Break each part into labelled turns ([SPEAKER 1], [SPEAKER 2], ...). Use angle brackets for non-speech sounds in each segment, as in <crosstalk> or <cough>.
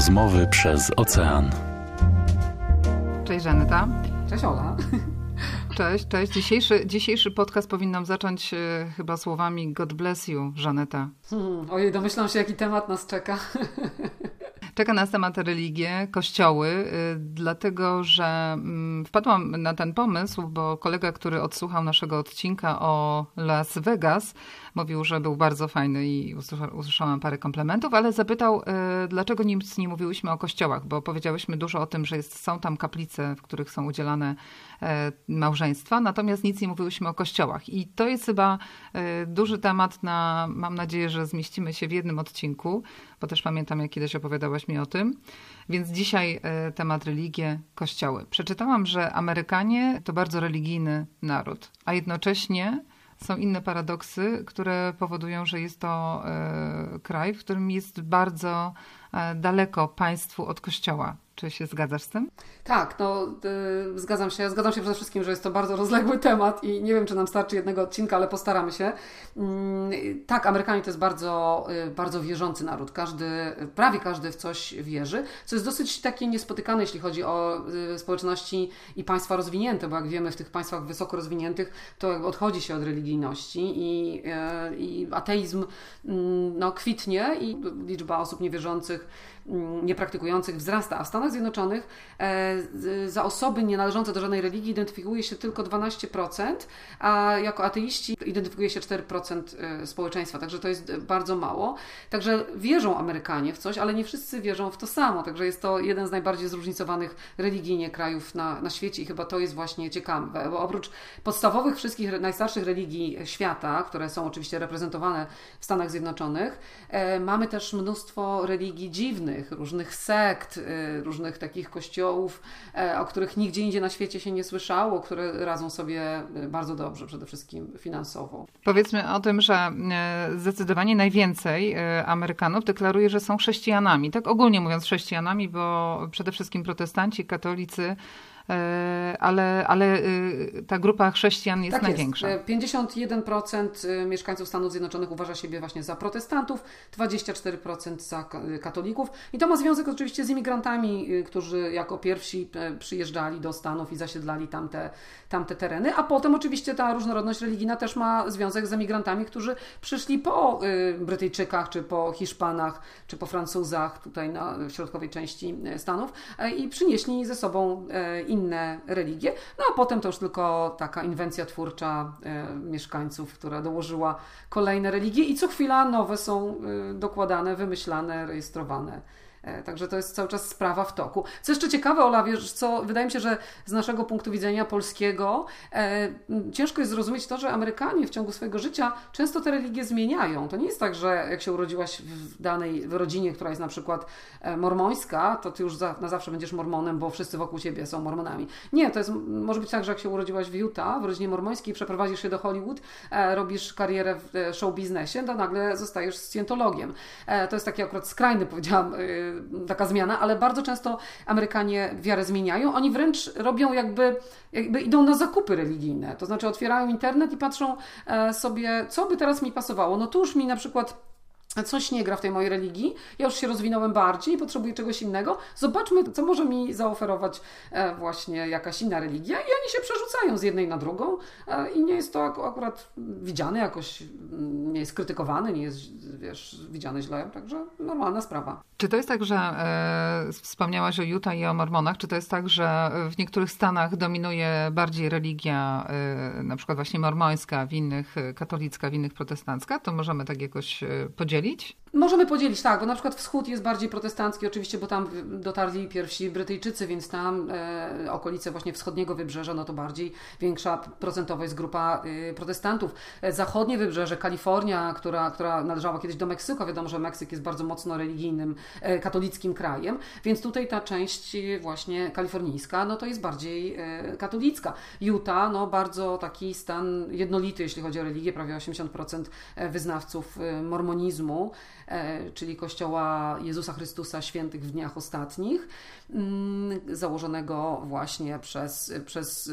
[SPEAKER 1] Rozmowy przez ocean.
[SPEAKER 2] Cześć Żaneta.
[SPEAKER 3] Cześć Ola. <laughs>
[SPEAKER 2] Cześć, cześć. Dzisiejszy, dzisiejszy podcast powinnam zacząć e, chyba słowami God bless you, Żaneta.
[SPEAKER 3] Hmm, ojej, domyślam się, jaki temat nas czeka. <laughs>
[SPEAKER 2] Czeka nas temat religie, kościoły, y, dlatego że mm, wpadłam na ten pomysł, bo kolega, który odsłuchał naszego odcinka o Las Vegas, mówił, że był bardzo fajny i usłyszałam parę komplementów, ale zapytał, y, dlaczego nic nie mówiłyśmy o kościołach, bo powiedziałyśmy dużo o tym, że jest, są tam kaplice, w których są udzielane e, małżeństwa, natomiast nic nie mówiłyśmy o kościołach. I to jest chyba e, duży temat na, mam nadzieję, że zmieścimy się w jednym odcinku, bo też pamiętam, jak kiedyś opowiadałaś mi o tym. Więc dzisiaj e, temat religie, kościoły. Przeczytałam, że Amerykanie to bardzo religijny naród, a jednocześnie są inne paradoksy, które powodują, że jest to e, kraj, w którym jest bardzo e, daleko państwu od kościoła. Czy się zgadzasz z tym?
[SPEAKER 3] Tak, no y, zgadzam się. Zgadzam się przede wszystkim, że jest to bardzo <laughs> rozległy temat i nie wiem, czy nam starczy jednego odcinka, ale postaramy się. Mm, tak, Amerykanie to jest bardzo, y, bardzo wierzący naród. Każdy, prawie każdy w coś wierzy, co jest dosyć takie niespotykane, jeśli chodzi o y, społeczności i państwa rozwinięte, bo jak wiemy, w tych państwach wysoko rozwiniętych to odchodzi się od religijności i, i ateizm mm, no, kwitnie i liczba osób niewierzących Mm, niepraktykujących wzrasta, a w Stanach Zjednoczonych e, za osoby nie należące do żadnej religii identyfikuje się tylko 12%, a jako ateiści identyfikuje się 4% e, społeczeństwa, także to jest bardzo mało. Także wierzą Amerykanie w coś, ale nie wszyscy wierzą w to samo, także jest to jeden z najbardziej zróżnicowanych religijnie krajów na, na świecie i chyba to jest właśnie ciekawe, bo oprócz podstawowych wszystkich najstarszych religii świata, które są oczywiście reprezentowane w Stanach Zjednoczonych, e, mamy też mnóstwo religii dziwnych, różnych, różnych sekt, y, różnych takich kościołów, e, o których nigdzie indziej na świecie się nie słyszało, które radzą sobie y, bardzo dobrze, przede wszystkim finansowo.
[SPEAKER 2] Powiedzmy o tym, że e, zdecydowanie najwięcej e, Amerykanów deklaruje, że są chrześcijanami. Tak ogólnie mówiąc chrześcijanami, bo przede wszystkim protestanci, katolicy E, ale, ale y, ta grupa chrześcijan jest
[SPEAKER 3] tak
[SPEAKER 2] największa.
[SPEAKER 3] Jest. 51% y, mieszkańców Stanów Zjednoczonych uważa siebie właśnie za protestantów, 24% za katolików. I to ma związek oczywiście z imigrantami, y, którzy jako pierwsi e, przyjeżdżali do Stanów i zasiedlali tamte, tamte tereny, a potem oczywiście ta różnorodność religijna też ma związek z emigrantami, którzy przyszli po Brytyjczykach, czy po Hiszpanach, czy po Francuzach tutaj na środkowej części Stanów e, i przynieśli ze sobą inne inne religie. No a potem to już tylko taka inwencja twórcza e, mieszkańców, która dołożyła kolejne religie i co chwila nowe są e, dokładane, wymyślane, rejestrowane. E, także to jest cały czas sprawa w toku. Co jeszcze ciekawe, Ola, wiesz co, wydaje mi się, że z naszego punktu widzenia polskiego e, ciężko jest zrozumieć to, że Amerykanie w ciągu swojego życia często te religie zmieniają. To nie jest tak, że jak się urodziłaś w danej w rodzinie, która jest na przykład e, mormońska, to ty już za, na zawsze będziesz mormonem, bo wszyscy wokół ciebie są mormonami. Nie, to jest, może być tak, że jak się urodziłaś w Utah, w rodzinie mormońskiej, przeprowadzisz się do Hollywood, e, robisz karierę w e, show biznesie, to nagle zostajesz scjentologiem. E, to jest taki akurat skrajny, powiedziałam, taka zmiana, ale bardzo często Amerykanie wiarę zmieniają. Oni wręcz robią jakby, jakby idą na zakupy religijne. To znaczy otwierają internet i patrzą e, sobie, co by teraz mi pasowało. No tu już mi na przykład coś nie gra w tej mojej religii, ja już się rozwinąłem bardziej, potrzebuję czegoś innego. Zobaczmy, co może mi zaoferować e, właśnie jakaś inna religia. I oni się przerzucają z jednej na drugą e, i nie jest to akurat widziane jakoś, mm, nie jest krytykowany, nie jest, wiesz, widziany źle, także normalna sprawa.
[SPEAKER 2] Czy to jest tak, że e, wspomniałaś o Utah i o mormonach, czy to jest tak, że w niektórych stanach dominuje bardziej religia, e, na przykład właśnie mormońska, w innych katolicka, w innych protestancka? To możemy tak jakoś podzielić podzielić?
[SPEAKER 3] Możemy podzielić, tak, bo na przykład wschód jest bardziej protestancki, oczywiście, bo tam dotarli pierwsi Brytyjczycy, więc tam e, okolice właśnie wschodniego wybrzeża, no to bardziej większa procentowo jest grupa e, protestantów. E, zachodnie wybrzeże, Kalifornia, która, która należała kiedyś do Meksyku, wiadomo, że Meksyk jest bardzo mocno religijnym, e, katolickim krajem, więc tutaj ta część właśnie kalifornijska, no to jest bardziej e, katolicka. Utah, no bardzo taki stan jednolity, jeśli chodzi o religię, prawie 80% e, wyznawców mormonizmu mormonizmu, czyli Kościoła Jezusa Chrystusa Świętych w Dniach Ostatnich, mm, założonego właśnie przez, przez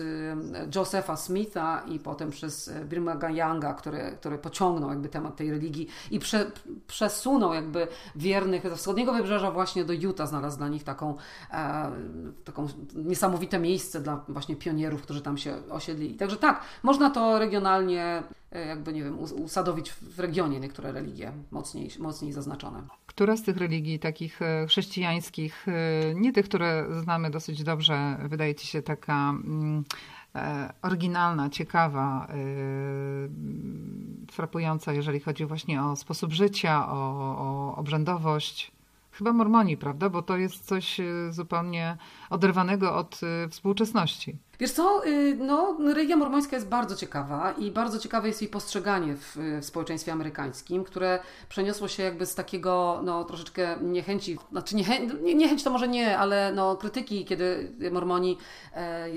[SPEAKER 3] Josepha Smitha i potem przez Brighama Younga, który, który pociągnął jakby temat tej religii i prze, przesunął jakby wiernych ze wschodniego wybrzeża właśnie do Utah, znalazł dla nich taką, e, taką niesamowite miejsce dla właśnie pionierów, którzy tam się osiedlili. Także tak, można to regionalnie e, jakby, nie wiem, usadowić w regionie niektóre religie mocniej, mocniej zaznaczone.
[SPEAKER 2] Która z tych religii takich e, chrześcijańskich, nie tych, które znamy dosyć dobrze, wydaje Ci się taka mm, oryginalna, ciekawa, frapująca, jeżeli chodzi właśnie o sposób życia, o, o obrzędowość? Chyba Mormoni, prawda? Bo to jest coś zupełnie oderwanego od współczesności.
[SPEAKER 3] Wiesz co, y, no, religia mormońska jest bardzo ciekawa i bardzo ciekawe jest jej postrzeganie w, w, społeczeństwie amerykańskim, które przeniosło się jakby z takiego, no, troszeczkę niechęci, znaczy niechęć, niechęć to może nie, ale no, krytyki, kiedy mormoni e,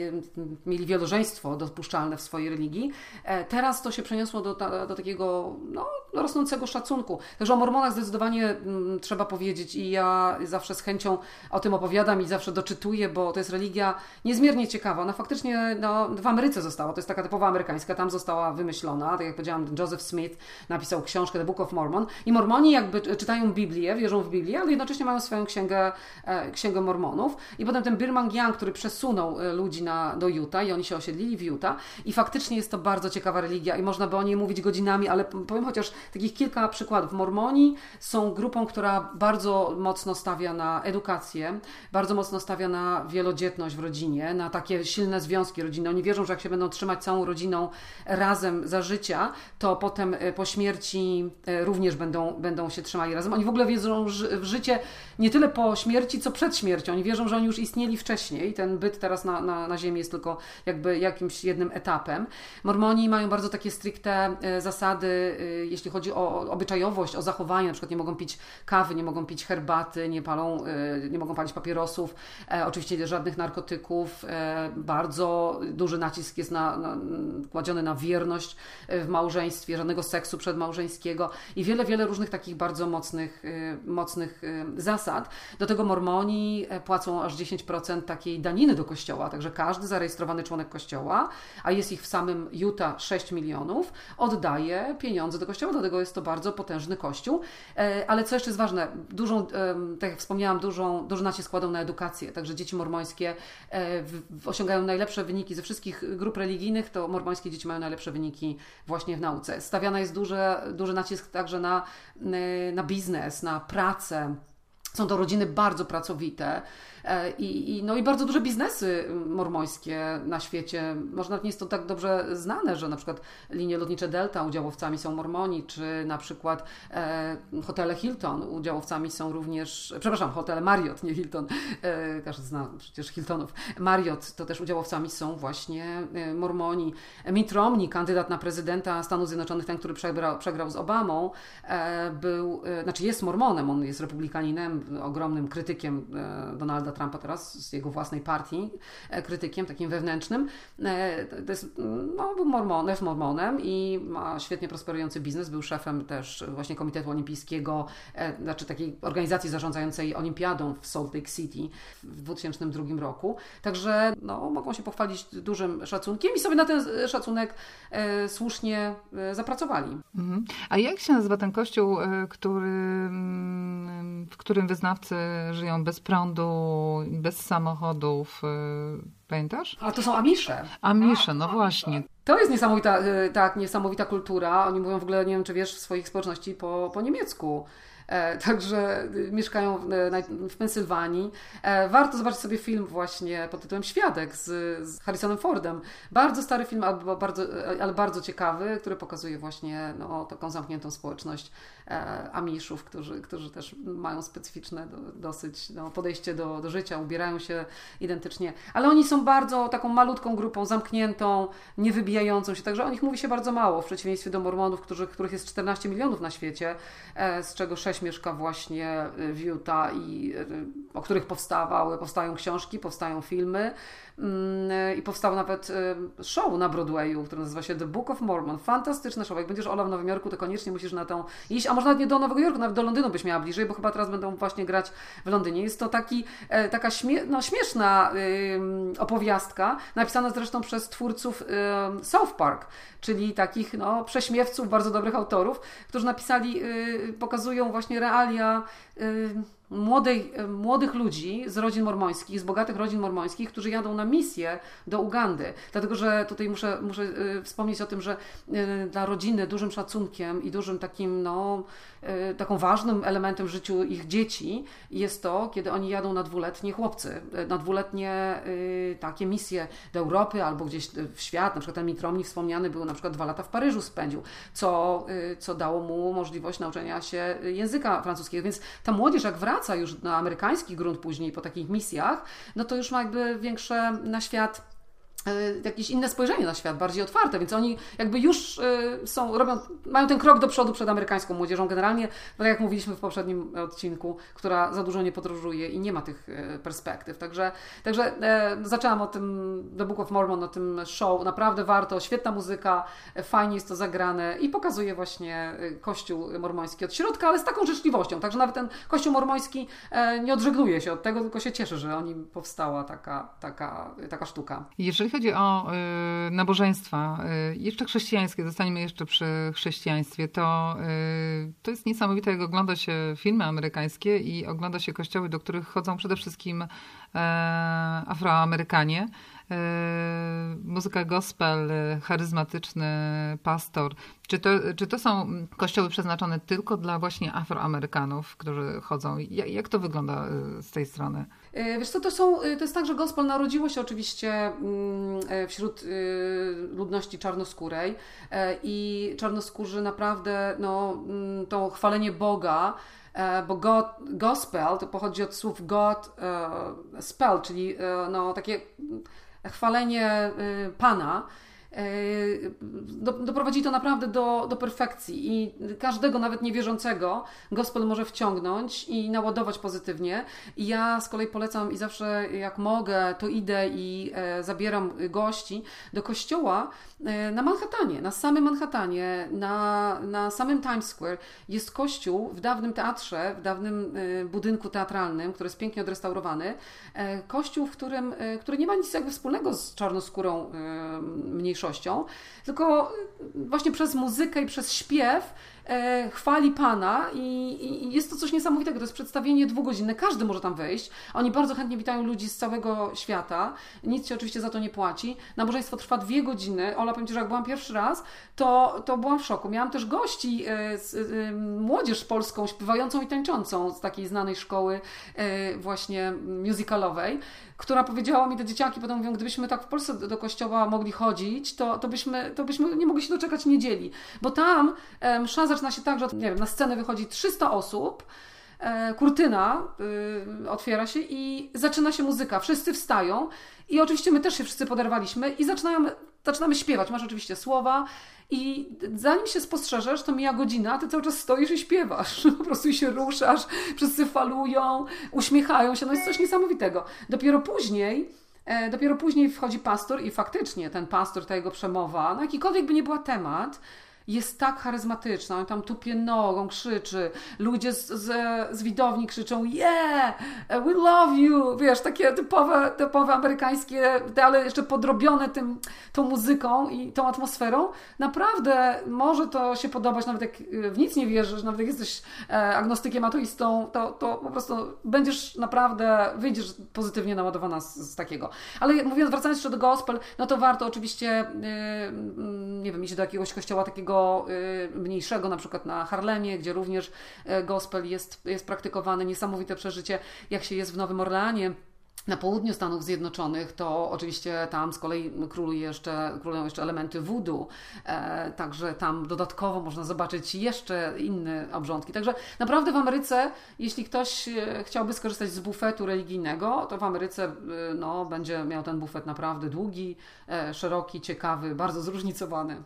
[SPEAKER 3] mieli wielożeństwo dopuszczalne w swojej religii. E, teraz to się przeniosło do, do takiego, no, rosnącego szacunku. Także o mormonach zdecydowanie m, mm, trzeba powiedzieć i ja zawsze z chęcią o tym opowiadam i zawsze doczytuję, bo to jest religia niezmiernie ciekawa. Ona faktycznie no, w Ameryce została, to jest taka typowa amerykańska, tam została wymyślona, tak jak powiedziałam, Joseph Smith napisał książkę The Book of Mormon. I Mormoni jakby czytają Biblię, wierzą w Biblię, ale jednocześnie mają swoją księgę, e, księgę Mormonów. I potem ten Birman Young, który przesunął e, ludzi na, do Utah i oni się osiedlili w Utah i faktycznie jest to bardzo ciekawa religia i można by o niej mówić godzinami, ale powiem chociaż takich kilka przykładów. Mormoni są grupą, która bardzo mocno stawia na edukację, bardzo mocno stawia na wielodzietność w rodzinie, na takie silne związki rodzinne. Oni wierzą, że jak się będą trzymać całą rodziną razem za życia, to potem e, po śmierci e, również będą, będą się trzymali razem. Oni w ogóle wierzą w życie nie tyle po śmierci, co przed śmiercią. Oni wierzą, że oni już istnieli wcześniej. Ten byt teraz na, na, na Ziemi jest tylko jakby jakimś jednym etapem. Mormoni mają bardzo takie stricte e, zasady, jeśli chodzi o obyczajowość, o zachowanie. Na przykład nie mogą pić kawy, nie mogą pić herbaty, nie palą, nie mogą palić papierosów, oczywiście żadnych narkotyków. Bardzo bardzo duży nacisk jest na, na, kładziony na wierność w małżeństwie, żadnego seksu przedmałżeńskiego i wiele, wiele różnych takich bardzo mocnych, y, mocnych zasad. Do tego mormoni e, płacą aż 10% takiej daniny do kościoła, także każdy zarejestrowany członek kościoła, a jest ich w samym Utah 6 milionów, oddaje pieniądze do kościoła, dlatego jest to bardzo potężny kościół. E, ale co jeszcze jest ważne, dużą, tak jak wspomniałam, dużą, duży nacisk kładą na edukację, także dzieci mormońskie e, osiągają najlepsze wyniki ze wszystkich grup religijnych, to mormońskie dzieci mają najlepsze wyniki właśnie w nauce. Stawiana jest duży, duży nacisk także na, na biznes, na pracę. Są to rodziny bardzo pracowite. E, I, i, no i bardzo duże biznesy mormońskie na świecie. Może nawet nie jest to tak dobrze znane, że na przykład linie lotnicze Delta udziałowcami są Mormoni, czy na przykład e, hotele Hilton udziałowcami są również, przepraszam, hotele Marriott, nie Hilton, e, każdy zna przecież Hiltonów. Marriott to też udziałowcami są właśnie e, Mormoni. Mitt Romney, kandydat na prezydenta Stanów Zjednoczonych, ten, który przegrał, przegrał z Obamą, e, był, e, znaczy jest Mormonem, on jest republikaninem, ogromnym krytykiem Donalda Donalda Trumpa teraz z jego własnej partii, e, krytykiem takim wewnętrznym. E, to jest, no, był mormon, jest mormonem i ma świetnie prosperujący biznes. Był szefem też właśnie Komitetu Olimpijskiego, e, znaczy takiej organizacji zarządzającej olimpiadą w Salt Lake City w 2002 roku. Także no, mogą się pochwalić dużym szacunkiem i sobie na ten szacunek e, słusznie e, zapracowali.
[SPEAKER 2] Mhm. A jak się nazywa ten kościół, który, mm, w którym wyznawcy żyją bez prądu, bez samochodów. Y, pamiętasz?
[SPEAKER 3] A to są Amisze.
[SPEAKER 2] Amisze, no właśnie.
[SPEAKER 3] To jest niesamowita, y, tak, niesamowita kultura. Oni mówią w ogóle, nie wiem czy wiesz, w swoich społeczności po, po niemiecku. E, także y, mieszkają w Pensylwanii. E, warto zobaczyć sobie film właśnie pod tytułem Świadek z, z Harrisonem Fordem. Bardzo stary film, ale bardzo, ale bardzo ciekawy, który pokazuje właśnie no, taką zamkniętą społeczność e, Amiszów, którzy, którzy też mają specyficzne dosyć no, podejście do, do życia, ubierają się identycznie, ale oni są bardzo taką malutką grupą, zamkniętą, niewybitną przebijającą się. Także o nich mówi się bardzo mało, w przeciwieństwie do Mormonów, którzy, których jest 14 milionów na świecie, e, z czego 6 mieszka właśnie w Utah i o których powstawały, powstają książki, powstają filmy. Mm, I powstał nawet show na Broadwayu, który nazywa się The Book of Mormon. Fantastyczne show. Jak będziesz Ola w Nowym Jorku, to koniecznie musisz na tą iść. A może nawet nie do Nowego Jorku, nawet do Londynu byś miała bliżej, bo chyba teraz będą właśnie grać w Londynie. Jest to taki, e, taka śmie no, śmieszna opowiastka, napisana zresztą przez twórców South Park, czyli takich no, prześmiewców, bardzo dobrych autorów, którzy napisali, y, pokazują właśnie realia młodej, e, młodych ludzi z rodzin mormońskich, z bogatych rodzin mormońskich, którzy jadą na misję do Ugandy. Dlatego, że tutaj muszę, muszę e, wspomnieć o tym, że e, dla rodziny dużym szacunkiem i dużym takim, no, taką ważnym elementem w życiu ich dzieci jest to, kiedy oni jadą na dwuletnie chłopcy, na dwuletnie takie misje do Europy albo gdzieś w świat. Na przykład ten Mitromni wspomniany był na przykład dwa lata w Paryżu spędził, co, co dało mu możliwość nauczenia się języka francuskiego. Więc ta młodzież jak wraca wraca już na amerykański grunt później po takich misjach, no to już ma jakby większe na świat jakieś inne spojrzenie na świat, bardziej otwarte, więc oni jakby już e, są, robią, mają ten krok do przodu przed amerykańską młodzieżą generalnie, tak jak mówiliśmy w poprzednim odcinku, która za dużo nie podróżuje i nie ma tych e, perspektyw. Także, także zaczęłam o tym The Book of Mormon, o tym show, naprawdę warto, świetna muzyka, fajnie jest to zagrane i pokazuje właśnie kościół mormoński od środka, ale z taką życzliwością, także nawet ten kościół mormoński nie odżegnuje się od tego, tylko się cieszy, że o nim powstała taka, taka, taka sztuka.
[SPEAKER 2] Jeżeli chodzi o y, nabożeństwa, y, jeszcze chrześcijańskie, zostaniemy jeszcze przy chrześcijaństwie, to, y, to jest niesamowite, jak ogląda się filmy amerykańskie i ogląda się kościoły, do których chodzą przede wszystkim e, Afroamerykanie. E, muzyka gospel, charyzmatyczny pastor. Czy to, czy to są kościoły przeznaczone tylko dla właśnie Afroamerykanów, którzy chodzą? Jak, to wygląda e, z tej strony?
[SPEAKER 3] E, wiesz co, to, są, to jest tak, że gospel narodziło się oczywiście mm, wśród ludności czarnoskórej i czarnoskórzy naprawdę no, mm, to chwalenie Boga bo God, gospel to pochodzi od słów God spell, czyli no, takie chwalenie y, Pana, y, doprowadzi to naprawdę do, do perfekcji i każdego, nawet niewierzącego, gospel może wciągnąć i naładować pozytywnie. I ja z kolei polecam i zawsze jak mogę, to idę i e, zabieram gości do kościoła, E, na Manhattanie, na samym Manhattanie, na, na samym Times Square jest kościół w dawnym teatrze, w dawnym e, budynku teatralnym, który jest pięknie odrestaurowany. E, kościół, w którym, który nie ma nic jakby wspólnego z czarnoskórą mniejszością, tylko właśnie przez muzykę i przez śpiew chwali Pana i, i, jest to coś niesamowitego. To jest przedstawienie dwugodzinne, każdy może tam wejść. Oni bardzo chętnie witają ludzi z całego świata. Nic się oczywiście za to nie płaci. Nabożeństwo trwa dwie godziny. Ola, powiem Ci, że jak byłam pierwszy raz, to, to byłam w szoku. Miałam też gości, e, e, młodzież polską, śpiewającą i tańczącą z takiej znanej szkoły e, właśnie musicalowej która powiedziała mi, te dzieciaki potem mówią, gdybyśmy tak w Polsce do, kościoła mogli chodzić, to, to, byśmy, to byśmy nie mogli się doczekać niedzieli. Bo tam e, msza zaczyna się tak, że nie wiem, na scenę wychodzi 300 osób, e, kurtyna y, otwiera się i zaczyna się muzyka. Wszyscy wstają i oczywiście my też się wszyscy poderwaliśmy i zaczynają, zaczynamy śpiewać. Masz oczywiście słowa i zanim się spostrzeżesz, to mija godzina, ty cały czas stoisz i śpiewasz. <laughs> Po prostu się ruszasz, wszyscy falują, uśmiechają się. No jest coś niesamowitego. Dopiero później e, Dopiero później wchodzi pastor i faktycznie ten pastor, ta jego przemowa, no jakikolwiek by nie była temat, jest tak charyzmatyczna, on tam tupie nogą, krzyczy, ludzie z, z, z widowni krzyczą yeah, we love you, wiesz, takie typowe, typowe amerykańskie, ale jeszcze podrobione tym, tą muzyką i tą atmosferą. Naprawdę może to się podobać, nawet jak w nic nie wierzysz, nawet jak jesteś e, agnostykiem, ateistą, to, to po prostu będziesz naprawdę, wyjdziesz pozytywnie naładowana z, z takiego. Ale mówiąc, wracając jeszcze do gospel, no to warto oczywiście, yy, nie wiem, iść do jakiegoś kościoła takiego Y, mniejszego, na przykład na Harlemie, gdzie również e, gospel jest, jest praktykowany, niesamowite przeżycie, jak się jest w Nowym Orleanie na południu Stanów Zjednoczonych to oczywiście tam z kolei króluje jeszcze, królują jeszcze elementy voodoo, e, także tam dodatkowo można zobaczyć jeszcze inne obrządki. Także naprawdę w Ameryce, jeśli ktoś e, chciałby skorzystać z bufetu religijnego, to w Ameryce e, no, będzie miał ten bufet naprawdę długi, e, szeroki, ciekawy, bardzo zróżnicowany.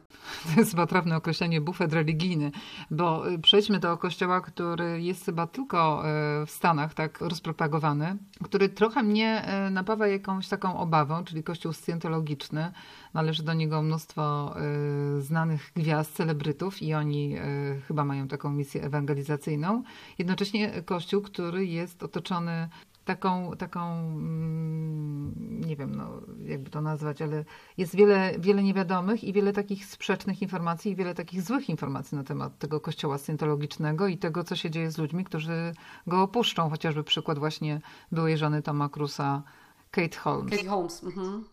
[SPEAKER 2] To jest chyba trafne określenie bufet religijny, bo e, przejdźmy do kościoła, który jest chyba tylko w Stanach tak rozpropagowany, który trochę mnie E, napawa jakąś taką obawą, czyli kościół scjentologiczny. Należy do niego mnóstwo e, znanych gwiazd, celebrytów i oni e, chyba mają taką misję ewangelizacyjną. Jednocześnie kościół, który jest otoczony taką, taką mm, nie wiem, no, jakby to nazwać, ale jest wiele, wiele niewiadomych i wiele takich sprzecznych informacji i wiele takich złych informacji na temat tego kościoła scientologicznego i tego, co się dzieje z ludźmi, którzy go opuszczą. Chociażby przykład właśnie byłej żony Toma Cruza, Kate Holmes.
[SPEAKER 3] Kate Holmes, mhm.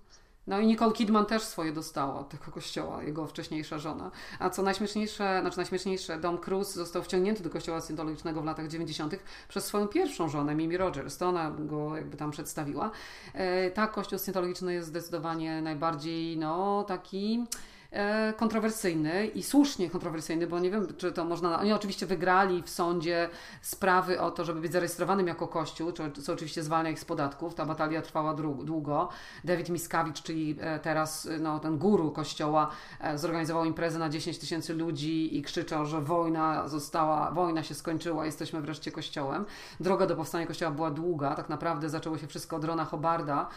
[SPEAKER 3] No i Nicole Kidman też swoje dostała od tego kościoła, jego wcześniejsza żona. A co najśmieszniejsze, znaczy najśmieszniejsze, Dom Cruise został wciągnięty do kościoła scientologicznego w latach 90. przez swoją pierwszą żonę, Mimi Rogers. To ona go jakby tam przedstawiła. E, tak, kościół scientologiczny jest zdecydowanie najbardziej, no, taki kontrowersyjny i słusznie kontrowersyjny, bo nie wiem, czy to można. Oni oczywiście wygrali w sądzie sprawy o to, żeby być zarejestrowanym jako kościół, co oczywiście zwalnia ich z podatków. Ta batalia trwała długo. David Miskawicz, czyli e, teraz no, ten guru kościoła, e, zorganizował imprezę na 10 tysięcy ludzi i krzyczał, że wojna została, wojna się skończyła, jesteśmy wreszcie kościołem. Droga do powstania kościoła była długa, tak naprawdę zaczęło się wszystko od Rona Hobarda,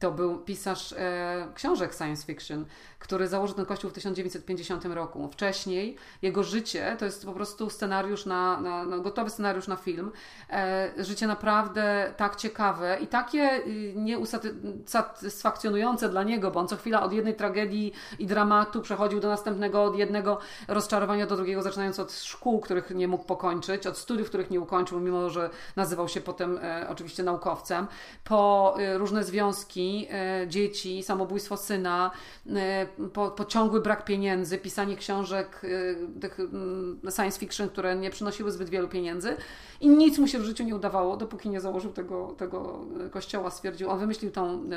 [SPEAKER 3] to był pisarz e, książek science fiction, który założył ten kościół w 1950 roku. Wcześniej jego życie to jest po prostu scenariusz na, na, na gotowy scenariusz na film. E, życie naprawdę tak ciekawe i takie y, nieusatysfakcjonujące dla niego, bo on co chwila od jednej tragedii i dramatu przechodził do następnego, od jednego rozczarowania do drugiego, zaczynając od szkół, których nie mógł pokończyć, od studiów, których nie ukończył, mimo że nazywał się potem e, oczywiście naukowcem, po y, różne związki E, dzieci, samobójstwo syna, e, po, ciągły brak pieniędzy, pisanie książek e, tych mm, science fiction, które nie przynosiły zbyt wielu pieniędzy. I nic mu się w życiu nie udawało, dopóki nie założył tego, tego kościoła, stwierdził, on wymyślił tą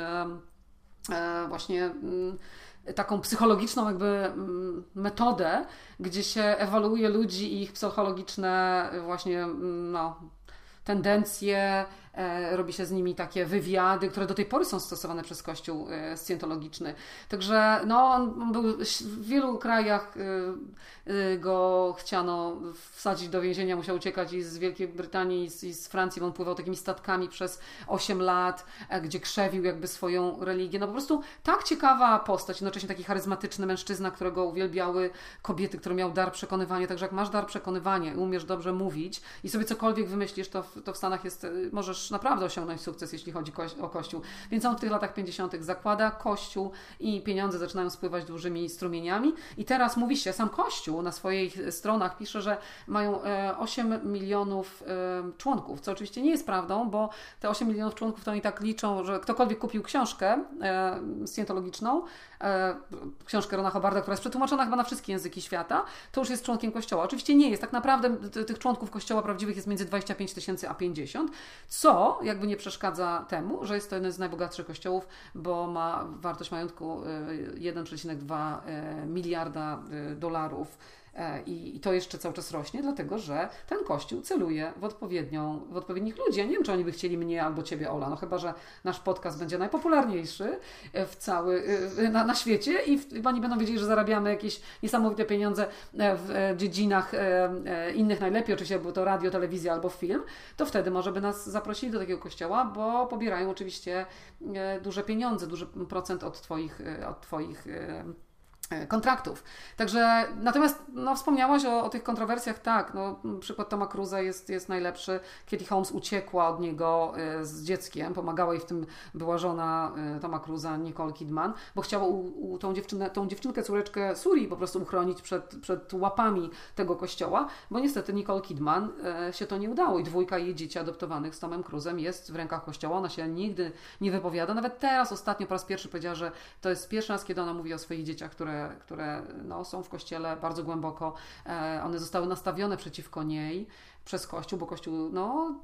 [SPEAKER 3] właśnie mm, taką psychologiczną jakby mm, metodę, gdzie się ewaluuje ludzi i ich psychologiczne właśnie no, tendencje, robi się z nimi takie wywiady, które do tej pory są stosowane przez Kościół e, scjentologiczny. Także no, on był w wielu krajach e, go chciano wsadzić do więzienia, musiał uciekać i z Wielkiej Brytanii i z, Francji, bo on pływał takimi statkami przez 8 lat, gdzie krzewił jakby swoją religię. No po prostu tak ciekawa postać, jednocześnie taki charyzmatyczny mężczyzna, którego uwielbiały kobiety, który miał dar przekonywania. Także jak masz dar przekonywania i umiesz dobrze mówić i sobie cokolwiek wymyślisz, to w, to w Stanach jest, możesz naprawdę osiągnąć sukces, jeśli chodzi o Kościół. Więc on w tych latach 50. zakłada Kościół i pieniądze zaczynają spływać dużymi strumieniami. I teraz mówi się, sam Kościół na swoich stronach pisze, że mają 8 e, milionów e, członków, co oczywiście nie jest prawdą, bo te 8 milionów członków to oni tak liczą, że ktokolwiek kupił książkę e, scjentologiczną, książkę Rona Hobbarda, która jest przetłumaczona chyba na wszystkie języki świata, to już jest członkiem Kościoła. Oczywiście nie jest. Tak naprawdę tych członków Kościoła prawdziwych jest między 25 tysięcy a 50, co jakby nie przeszkadza temu, że jest to jeden z najbogatszych kościołów, bo ma wartość majątku 1,2 y, y, miliarda y, dolarów E, I, to jeszcze cały czas rośnie, dlatego że ten kościół celuje w, odpowiednią, w odpowiednich ludzi. Ja nie wiem, czy oni by chcieli mnie albo ciebie, Ola, no chyba, że nasz podcast będzie najpopularniejszy e, w cały, e, na, na świecie i chyba nie będą wiedzieli, że zarabiamy jakieś niesamowite pieniądze w dziedzinach innych najlepiej, oczywiście, bo to radio, telewizja albo film, to wtedy może by nas zaprosili do takiego kościoła, bo pobierają oczywiście duże pieniądze, duży procent od Twoich, od twoich kontraktów. Także natomiast no, wspomniałaś o, o, tych kontrowersjach, tak, no, przykład Toma Cruza jest, jest najlepszy. Katie Holmes uciekła od niego y, z dzieckiem, pomagała jej w tym była żona y, Toma Cruza, Nicole Kidman, bo chciała u, u, tą, dziewczynę, tą dziewczynkę, córeczkę Suri po prostu uchronić przed, przed łapami tego kościoła, bo niestety Nicole Kidman się to nie udało i dwójka jej dzieci adoptowanych z Tomem Cruzem jest w rękach kościoła, ona się nigdy nie wypowiada, nawet teraz ostatnio po raz pierwszy powiedziała, że to jest pierwszy raz, kiedy ona mówi o swoich dzieciach, które które, które no, są w kościele bardzo głęboko. One zostały nastawione przeciwko niej przez Kościół, bo Kościół no,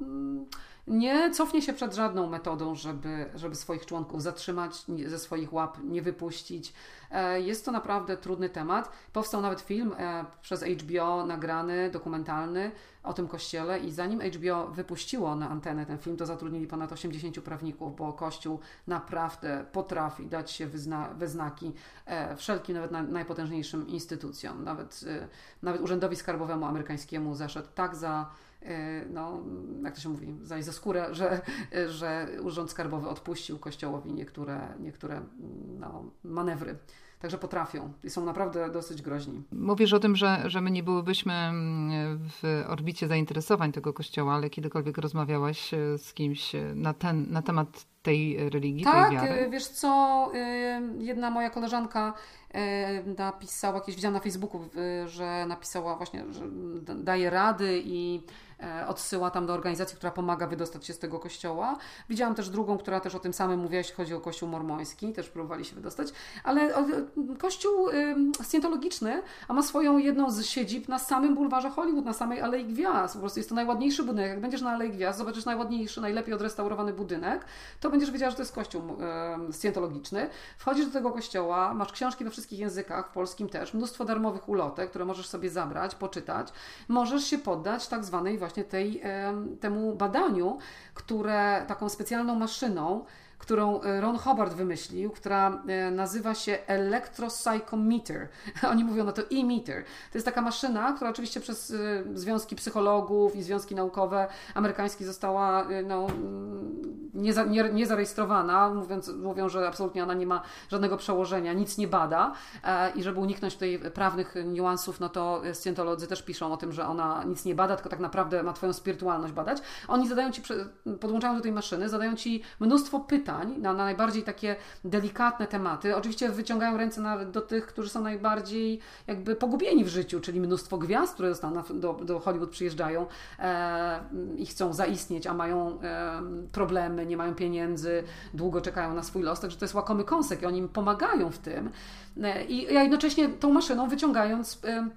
[SPEAKER 3] nie cofnie się przed żadną metodą, żeby, żeby swoich członków zatrzymać, ze swoich łap nie wypuścić. E, jest to naprawdę trudny temat. Powstał nawet film e, przez HBO nagrany, dokumentalny o tym kościele i zanim HBO wypuściło na antenę ten film, to zatrudnili ponad 80 prawników, bo Kościół naprawdę potrafi dać się wyzna we znaki e, wszelkim, nawet najpotężniejszym instytucjom. Nawet, nawet Urzędowi Skarbowemu amerykańskiemu zaszedł tak za no, jak to się mówi, zajść za skórę, że, że Urząd Skarbowy odpuścił Kościołowi niektóre, niektóre no, manewry. Także potrafią i są naprawdę dosyć groźni.
[SPEAKER 2] Mówisz o tym, że, że my nie byłybyśmy mm, w orbicie zainteresowań tego kościoła, ale kiedykolwiek rozmawiałaś e, z kimś na, ten, na temat tej religii,
[SPEAKER 3] tak,
[SPEAKER 2] tej wiary?
[SPEAKER 3] Tak, wiesz co, jedna moja koleżanka napisała, jakieś widziałam na Facebooku, że napisała właśnie, że daje rady i E, odsyła tam do organizacji, która pomaga wydostać się z tego kościoła. Widziałam też drugą, która też o tym samym mówiła, jeśli chodzi o kościół mormoński, też próbowali się wydostać, ale kościół scjentologiczny, a ma swoją jedną z siedzib na samym bulwarze Hollywood, na samej Alei Gwiazd. Po prostu jest to najładniejszy budynek. Jak będziesz na Alei Gwiazd, zobaczysz najładniejszy, najlepiej odrestaurowany budynek, to będziesz wiedziała, że to jest kościół scjentologiczny. Wchodzisz do tego kościoła, masz książki we wszystkich językach, w polskim też, mnóstwo darmowych ulotek, które możesz sobie zabrać, poczytać. Możesz się poddać tak zwanej właśnie właśnie tej, temu badaniu, które taką specjalną maszyną którą e, Ron Hubbard wymyślił, która e, nazywa się Electropsychometer. <laughs> Oni mówią na to e-meter. To jest taka maszyna, która oczywiście przez e, związki psychologów i związki naukowe amerykańskie została no, nie, za, nie, nie zarejestrowana, mówiąc, mówią, że absolutnie ona nie ma żadnego przełożenia, nic nie bada i żeby uniknąć tutaj prawnych niuansów, no to scjentolodzy też piszą o tym, że ona nic nie bada, tylko tak naprawdę ma Twoją spirytualność badać. Oni zadają Ci, podłączają do tej maszyny, zadają Ci mnóstwo pytań, pytań na, na najbardziej takie delikatne tematy. Oczywiście wyciągają ręce na, do tych, którzy są najbardziej jakby pogubieni w życiu, czyli mnóstwo gwiazd, które do, do Hollywood przyjeżdżają e, i chcą zaistnieć, a mają e, problemy, nie mają pieniędzy, długo czekają na swój los, także to jest łakomy kąsek i oni im pomagają w tym. E, I ja jednocześnie tą maszyną wyciągając e,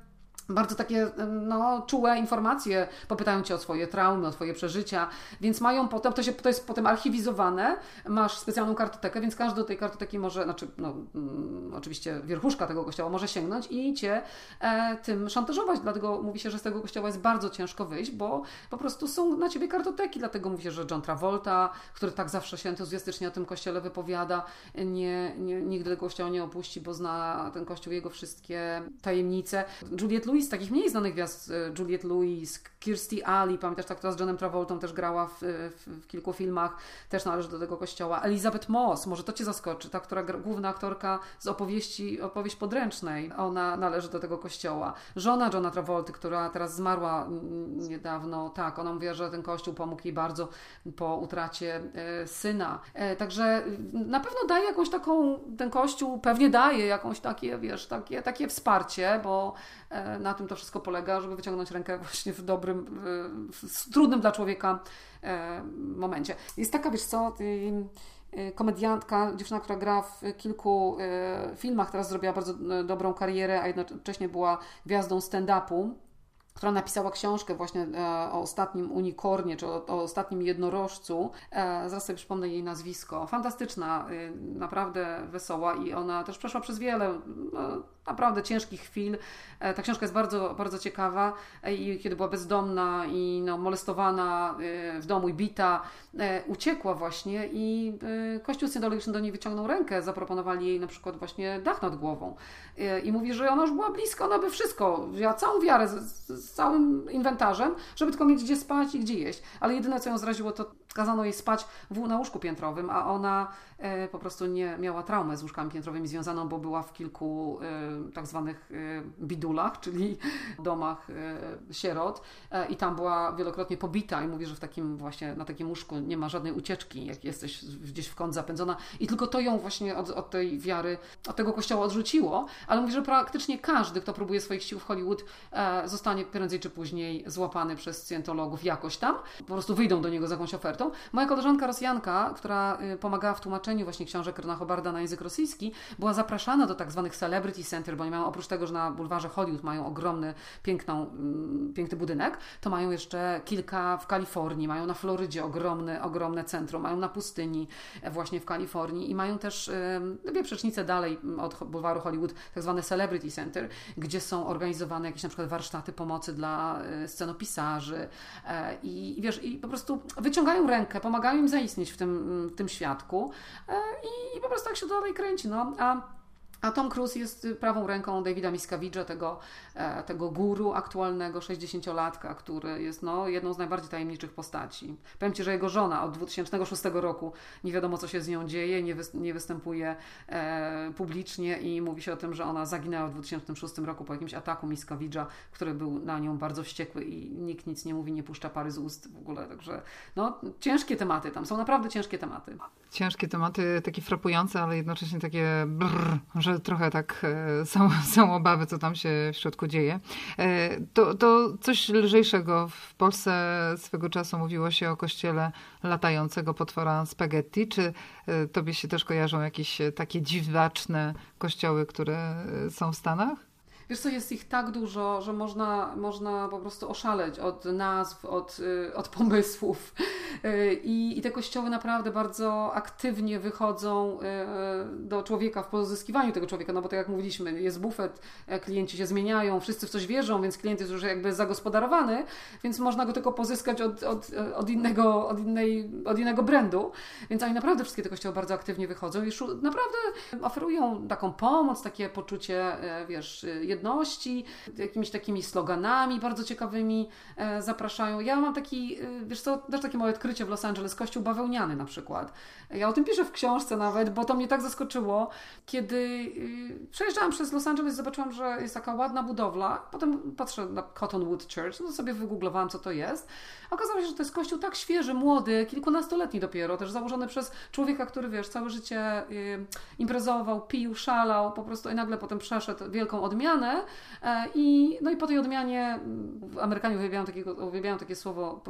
[SPEAKER 3] bardzo takie no, czułe informacje, popytają cię o swoje traumy, o twoje przeżycia, więc mają potem, to, się, to jest potem archiwizowane, masz specjalną kartotekę, więc każdy do tej kartoteki może, znaczy no, mm, oczywiście wierchuszka tego kościoła może sięgnąć i cię e, tym szantażować, dlatego mówi się, że z tego kościoła jest bardzo ciężko wyjść, bo po prostu są na ciebie kartoteki, dlatego mówi się, że John Travolta, który tak zawsze się entuzjastycznie o tym kościele wypowiada, nie, nie, nigdy tego kościoła nie opuści, bo zna ten kościół, jego wszystkie tajemnice. Juliette Louis, takich mniej znanych gwiazd, e, Juliette Louis, Kirstie Alley, pamiętasz, tak, która z Johnem Travoltą też grała w, w, w, kilku filmach, też należy do tego kościoła. Elizabeth Moss, może to Cię zaskoczy, ta, która główna aktorka z opowieści, opowieść podręcznej, ona należy do tego kościoła. Żona Johna Travolty, która teraz zmarła niedawno, tak, ona mówiła, że ten kościół pomógł jej bardzo po utracie e, syna. E, także na pewno daje jakąś taką, ten kościół pewnie daje jakąś takie, wiesz, takie, takie wsparcie, bo e, na tym to wszystko polega, żeby wyciągnąć rękę właśnie w dobrym, w trudnym dla człowieka e, momencie. Jest taka, wiesz co, e, komediantka, dziewczyna, która gra w kilku e, filmach, teraz zrobiła bardzo dobrą karierę, a jednocześnie była gwiazdą stand-upu która napisała książkę właśnie o ostatnim unikornie, czy o, o ostatnim jednorożcu. Zaraz sobie przypomnę jej nazwisko. Fantastyczna, naprawdę wesoła i ona też przeszła przez wiele no, naprawdę ciężkich chwil. E, ta książka jest bardzo, bardzo ciekawa e, i kiedy była bezdomna i no, molestowana e, w domu i bita, uciekła właśnie i Kościół syndologiczny do niej wyciągnął rękę, zaproponowali jej na przykład właśnie dach nad głową i mówi, że ona już była blisko, ona by wszystko, wzięła całą wiarę z, z całym inwentarzem, żeby tylko mieć gdzie spać i gdzie jeść, ale jedyne co ją zraziło to kazano jej spać w, na łóżku piętrowym, a ona po prostu nie miała traumę z łóżkami piętrowymi związaną, bo była w kilku e, tak zwanych e, bidulach, czyli domach e, sierot e, i tam była wielokrotnie pobita i mówi, że w takim właśnie, na takim łóżku nie ma żadnej ucieczki, jak jesteś gdzieś w kąt zapędzona. I tylko to ją właśnie od, od tej wiary, od tego kościoła odrzuciło, ale mówi, że praktycznie każdy, kto próbuje swoich sił w Hollywood, e, zostanie prędzej czy później złapany przez scjentologów jakoś tam, po prostu wyjdą do niego z jakąś ofertą, Moja koleżanka Rosjanka, która pomagała w tłumaczeniu właśnie książek Rona Hobarda na język rosyjski, była zapraszana do tak zwanych celebrity Center, bo oni mają oprócz tego, że na bulwarze Hollywood mają ogromny, piękną, mm, piękny budynek, to mają jeszcze kilka w Kalifornii, mają na Florydzie ogromne, ogromne centrum, mają na pustyni e, właśnie w Kalifornii i mają też dwie przecznice dalej od bulwaru Hollywood, tak zwane Celebrity Center, gdzie są organizowane jakieś na przykład warsztaty pomocy dla e, scenopisarzy i, i wiesz, i po prostu wyciągają rękę, pomagają im zaistnieć w tym, w tym świadku i, i po prostu tak się dalej kręci. No. A a Tom Cruise jest prawą ręką Davida Miscavige, tego, e, tego guru aktualnego 60-latka, który jest no, jedną z najbardziej tajemniczych postaci. Powiem Ci, że jego żona od 2006 roku nie wiadomo, co się z nią dzieje, nie, wy, nie występuje e, publicznie i mówi się o tym, że ona zaginęła w 2006 roku po jakimś ataku Miscavige'a, który był na nią bardzo wściekły i nikt nic nie mówi, nie puszcza pary z ust w ogóle. Także no, ciężkie tematy tam, są naprawdę ciężkie tematy.
[SPEAKER 2] Ciężkie tematy, takie frapujące, ale jednocześnie takie brrr, że trochę tak e, są, <laughs> są obawy, co tam się w środku dzieje. E, to, to coś lżejszego. W Polsce swego czasu mówiło się o kościele latającego potwora spaghetti. Czy e, tobie się też kojarzą jakieś takie dziwaczne kościoły, które są w Stanach?
[SPEAKER 3] Wiesz co, jest ich tak dużo, że można, można po prostu oszaleć od nazw, od, y, od pomysłów. Y, I, I te kościoły naprawdę bardzo aktywnie wychodzą y, do człowieka w pozyskiwaniu tego człowieka, no bo tak jak mówiliśmy, jest bufet, e, klienci się zmieniają, wszyscy w coś wierzą, więc klient jest już jakby zagospodarowany, więc można go tylko pozyskać od, od, od, innego, od, innej, od innego brandu. Więc oni naprawdę wszystkie te kościoły bardzo aktywnie wychodzą i naprawdę oferują taką pomoc, takie poczucie, e, wiesz, jedności, jakimiś takimi sloganami bardzo ciekawymi e, zapraszają. Ja mam taki, e, wiesz co, też takie małe odkrycie w Los Angeles, kościół bawełniany na przykład. Ja o tym piszę w książce nawet, bo to mnie tak zaskoczyło, kiedy e, przejeżdżałam przez Los Angeles, zobaczyłam, że jest taka ładna budowla, potem patrzę na Cottonwood Church, no sobie wygooglowałam, co to jest. Okazało się, że to jest kościół tak świeży, młody, kilkunastoletni dopiero, też założony przez człowieka, który, wiesz, całe życie imprezował, pił, szalał, po prostu i nagle potem przeszedł wielką odmianę E, I, no i po tej odmianie mm, Amerykanie uwielbiają, takiego, uwielbiają takie słowo,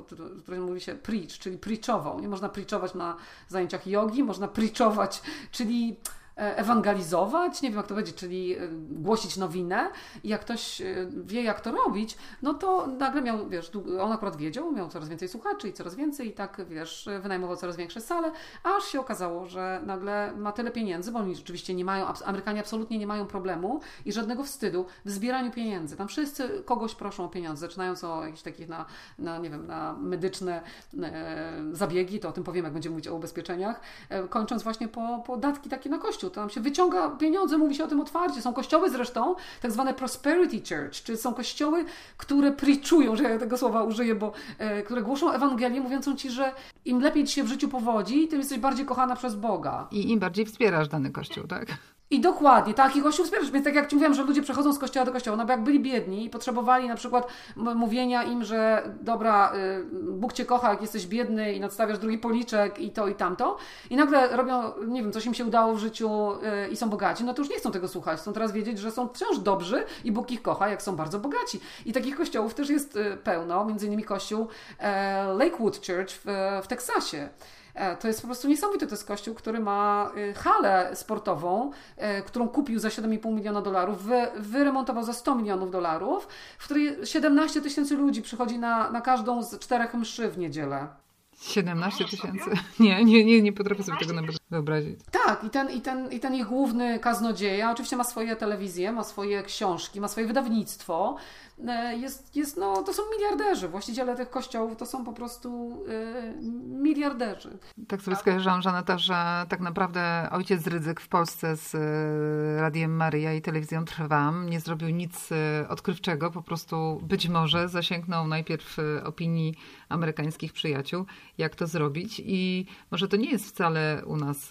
[SPEAKER 3] które mówi się preach, czyli preachował. Nie można preachować na zajęciach jogi, można preachować, czyli ewangelizować, nie wiem jak to będzie, czyli e, głosić nowinę i jak ktoś e, wie jak to robić, no to nagle miał, wiesz, on akurat wiedział, miał coraz więcej słuchaczy i coraz więcej i tak, wiesz, wynajmował coraz większe sale, aż się okazało, że nagle ma tyle pieniędzy, bo oni rzeczywiście nie mają, Amerykanie absolutnie nie mają problemu i żadnego wstydu w zbieraniu pieniędzy. Tam wszyscy kogoś proszą o pieniądze, zaczynając o jakichś takich na, na nie wiem, na medyczne e, zabiegi, to o tym powiem, jak będziemy mówić o ubezpieczeniach, e, kończąc właśnie po, po datki takie na kościół, to tam się wyciąga pieniądze, mówi się o tym otwarcie. Są kościoły zresztą, tak zwane prosperity church, czyli są kościoły, które preachują, że ja tego słowa użyję, bo e, które głoszą Ewangelię, mówiącą ci, że im lepiej ci się w życiu powodzi, tym jesteś bardziej kochana przez Boga.
[SPEAKER 2] I im bardziej wspierasz dany kościół, tak?
[SPEAKER 3] I dokładnie, tak, i Kościół wspierasz. Więc tak jak Ci mówiłam, że ludzie przechodzą z kościoła do kościoła, no bo jak byli biedni i potrzebowali na przykład mówienia im, że dobra, y, Bóg Cię kocha, jak jesteś biedny i nadstawiasz drugi policzek i to i tamto i nagle robią, nie wiem, coś im się udało w życiu y, i są bogaci, no to już nie chcą tego słuchać. Chcą teraz wiedzieć, że są wciąż dobrzy i Bóg ich kocha, jak są bardzo bogaci. I takich kościołów też jest y, pełno, między innymi kościół e, Lakewood Church w, w Teksasie. E, to jest po prostu niesamowite. To jest kościół, który ma y, halę sportową, e, którą kupił za 7,5 miliona dolarów, wy, wyremontował za 100 milionów dolarów, w której 17 tysięcy ludzi przychodzi na, na każdą z czterech mszy w niedzielę.
[SPEAKER 2] 17 tysięcy? <laughs> Nie, nie, nie, nie potrafię sobie tego wyobrazić.
[SPEAKER 3] Tak, i ten, i, ten, i ten ich główny kaznodzieja oczywiście ma swoje telewizje, ma swoje książki, ma swoje wydawnictwo, jest, jest, no, to są miliarderzy. Właściciele tych kościołów to są po prostu y, miliarderzy.
[SPEAKER 2] Tak sobie skojarzyłam, Żaneta, że tak naprawdę ojciec Rydzyk w Polsce z y, Radiem Maryja i telewizją Trwam nie zrobił nic odkrywczego, po prostu być może zasięgnął najpierw opinii amerykańskich przyjaciół, jak to zrobić i może to nie jest wcale u nas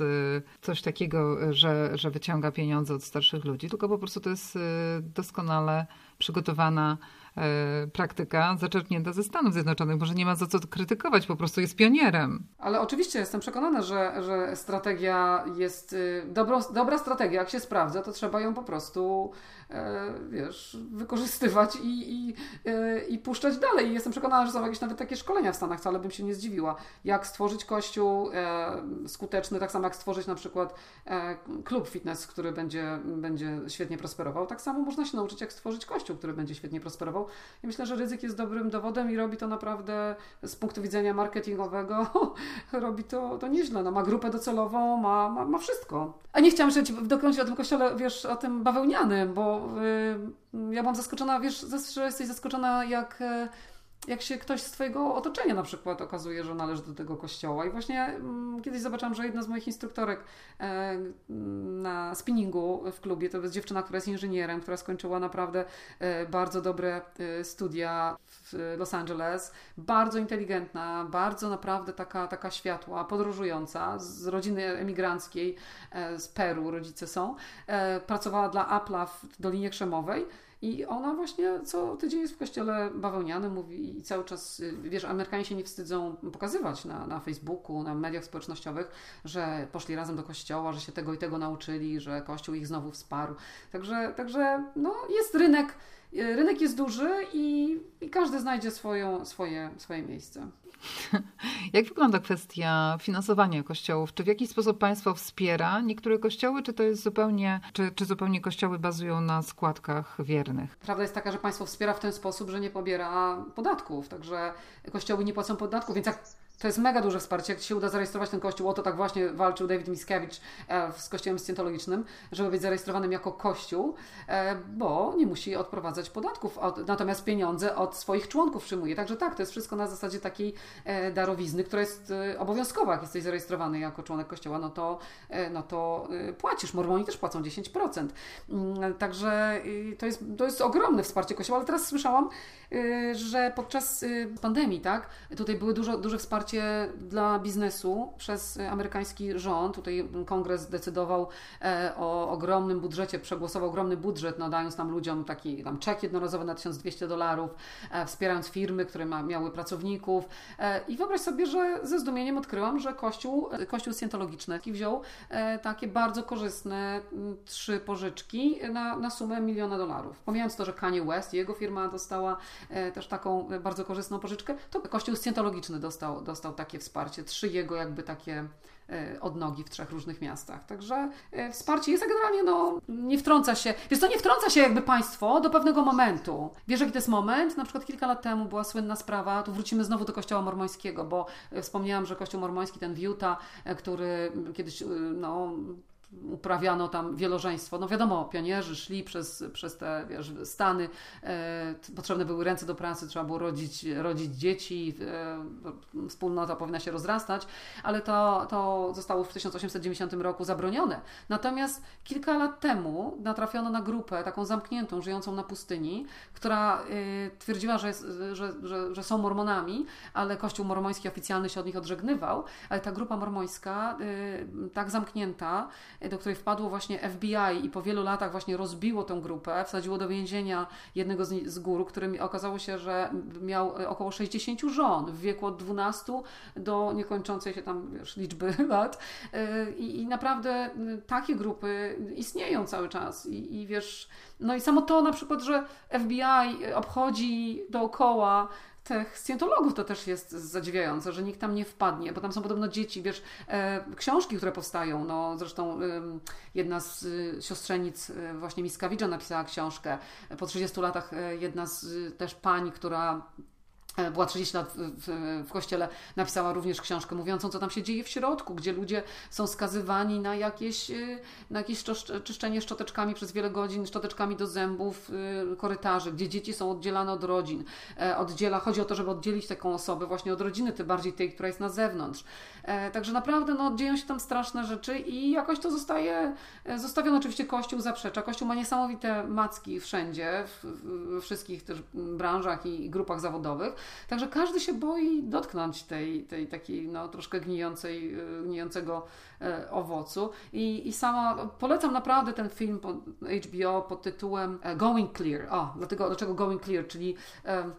[SPEAKER 2] coś takiego, że, że wyciąga pieniądze od starszych ludzi, tylko po prostu to jest doskonale przygotowana e, praktyka zaczerpnięta ze Stanów Zjednoczonych. Może nie ma za co krytykować, po prostu jest pionierem.
[SPEAKER 3] Ale oczywiście jestem przekonana, że, że strategia jest y, dobrą, dobra strategia. Jak się sprawdza, to trzeba ją po prostu wiesz, wykorzystywać i, i, e, i puszczać dalej. I jestem przekonana, że są jakieś nawet takie szkolenia w Stanach, wcale bym się nie zdziwiła. Jak stworzyć kościół e, skuteczny, tak samo jak stworzyć na przykład klub fitness, który będzie, będzie świetnie prosperował. Tak samo można się nauczyć, jak stworzyć kościół, który będzie świetnie prosperował. I myślę, że ryzyk jest dobrym dowodem i robi to naprawdę z punktu widzenia marketingowego, <laughs> robi to, to nieźle. No, ma grupę docelową, ma, ma, ma wszystko. A nie chciałam jeszcze dokończyć o tym kościele, wiesz, o tym bawełnianym, bo ja byłam zaskoczona, wiesz, że jesteś zaskoczona, jak, e, jak się ktoś z Twojego otoczenia na przykład okazuje, że należy do tego kościoła. I właśnie mm, kiedyś zobaczyłam, że jedna z moich instruktorek e, na spinningu w klubie to jest dziewczyna, która jest inżynierem, która skończyła naprawdę e, bardzo dobre studia w Los Angeles. Bardzo inteligentna, bardzo naprawdę taka, taka światła, podróżująca, z rodziny emigranckiej z Peru, rodzice są. Pracowała dla Apple'a w Dolinie Krzemowej i ona właśnie co tydzień jest w kościele bawełnianym, mówi i cały czas, y, wiesz, Amerykanie się nie wstydzą pokazywać na, na Facebooku, na mediach społecznościowych, że poszli razem do kościoła, że się tego i tego nauczyli, że kościół ich znowu wsparł. Także, także no, jest rynek, y, rynek jest duży i, i każdy znajdzie swoją, swoje, swoje miejsce. <laughs>
[SPEAKER 2] Jak wygląda kwestia finansowania kościołów? Czy w jakiś sposób państwo wspiera niektóre kościoły, czy to jest zupełnie, czy, czy zupełnie kościoły bazują na składkach wiernych?
[SPEAKER 3] Prawda jest taka, że państwo wspiera w ten sposób, że nie pobiera podatków, także kościoły nie płacą podatków, więc jak to jest mega duże wsparcie. Jak Ci się uda zarejestrować ten kościół, o to tak właśnie walczył David Miskiewicz e, z kościołem scjentologicznym, żeby być zarejestrowanym jako kościół, e, bo nie musi odprowadzać podatków, natomiast pieniądze od swoich członków przyjmuje. Także tak, to jest wszystko na zasadzie takiej e, darowizny, która jest obowiązkowa. Jak jesteś zarejestrowany jako członek kościoła, no to, no to płacisz. Mormoni też płacą 10%. Mm, także to jest, to jest ogromne wsparcie kościoła, ale teraz słyszałam, że podczas pandemii, tak, tutaj były dużo, duże wsparcie wsparcie dla biznesu przez amerykański rząd. Tutaj kongres zdecydował e, o ogromnym budżecie, przegłosował ogromny budżet, nadając nam ludziom taki tam czek jednorazowy na 1200 dolarów, e, wspierając firmy, które ma, miały pracowników. E, I wyobraź sobie, że ze zdumieniem odkryłam, że Kościół, Kościół Scientologiczny wziął takie bardzo korzystne trzy pożyczki na, na sumę miliona dolarów. Pomijając to, że Kanye West, jego firma dostała też taką bardzo korzystną pożyczkę, to Kościół Scientologiczny dostał, dostał dostał takie wsparcie, trzy jego jakby takie e, odnogi w trzech różnych miastach. Także e, wsparcie jest, generalnie no, nie wtrąca się, wiesz to nie wtrąca się jakby państwo do pewnego momentu. Wiesz jaki to jest moment? Na przykład kilka lat temu była słynna sprawa, tu wrócimy znowu do kościoła mormońskiego, bo e, wspomniałam, że kościół mormoński, ten w Utah, który kiedyś no, uprawiano tam wielożeństwo. No wiadomo, pionierzy szli przez, przez te wiesz, Stany, e, potrzebne były ręce do pracy, trzeba było rodzić, rodzić dzieci, e, wspólnota powinna się rozrastać, ale to, to zostało w 1890 roku zabronione. Natomiast kilka lat temu natrafiono na grupę taką zamkniętą, żyjącą na pustyni, która e, twierdziła, że, że, że, że są mormonami, ale kościół mormoński oficjalny się od nich odżegnywał, ale ta grupa mormońska, tak zamknięta, do której wpadło właśnie FBI i po wielu latach właśnie rozbiło tę grupę, wsadziło do więzienia jednego z, z gór, który okazało się, że miał e, około 60 żon w wieku od 12 do niekończącej się tam liczby <laughs> lat. E, I, I, naprawdę takie grupy istnieją cały czas. I, I wiesz, no i samo to na przykład, że FBI obchodzi dookoła tych scjentologów to też jest zadziwiające, że nikt tam nie wpadnie, bo tam są podobno dzieci, wiesz, e, książki, które powstają, no zresztą e, jedna z e, siostrzenic e, właśnie Miskawicza napisała książkę, po 30 latach e, jedna z też pań, która E, była 30 lat w, w, w, kościele, napisała również książkę mówiącą, co tam się dzieje w środku, gdzie ludzie są skazywani na jakieś, e, na jakieś czyszczenie szczoteczkami przez wiele godzin, szczoteczkami do zębów, e, korytarzy, gdzie dzieci są oddzielane od rodzin. Oddziela, chodzi o to, żeby oddzielić taką osobę właśnie od rodziny, tym bardziej tej, która jest na zewnątrz. Także naprawdę no, dzieją się tam straszne rzeczy i jakoś to zostaje zostawione. Oczywiście Kościół zaprzecza. Kościół ma niesamowite macki wszędzie, w, w wszystkich też branżach i grupach zawodowych Także każdy się boi dotknąć tej, tej takiej no, troszkę gnijącej, gnijącego owocu. I, I sama polecam naprawdę ten film HBO pod tytułem Going Clear. O, dlatego dlaczego Going Clear, czyli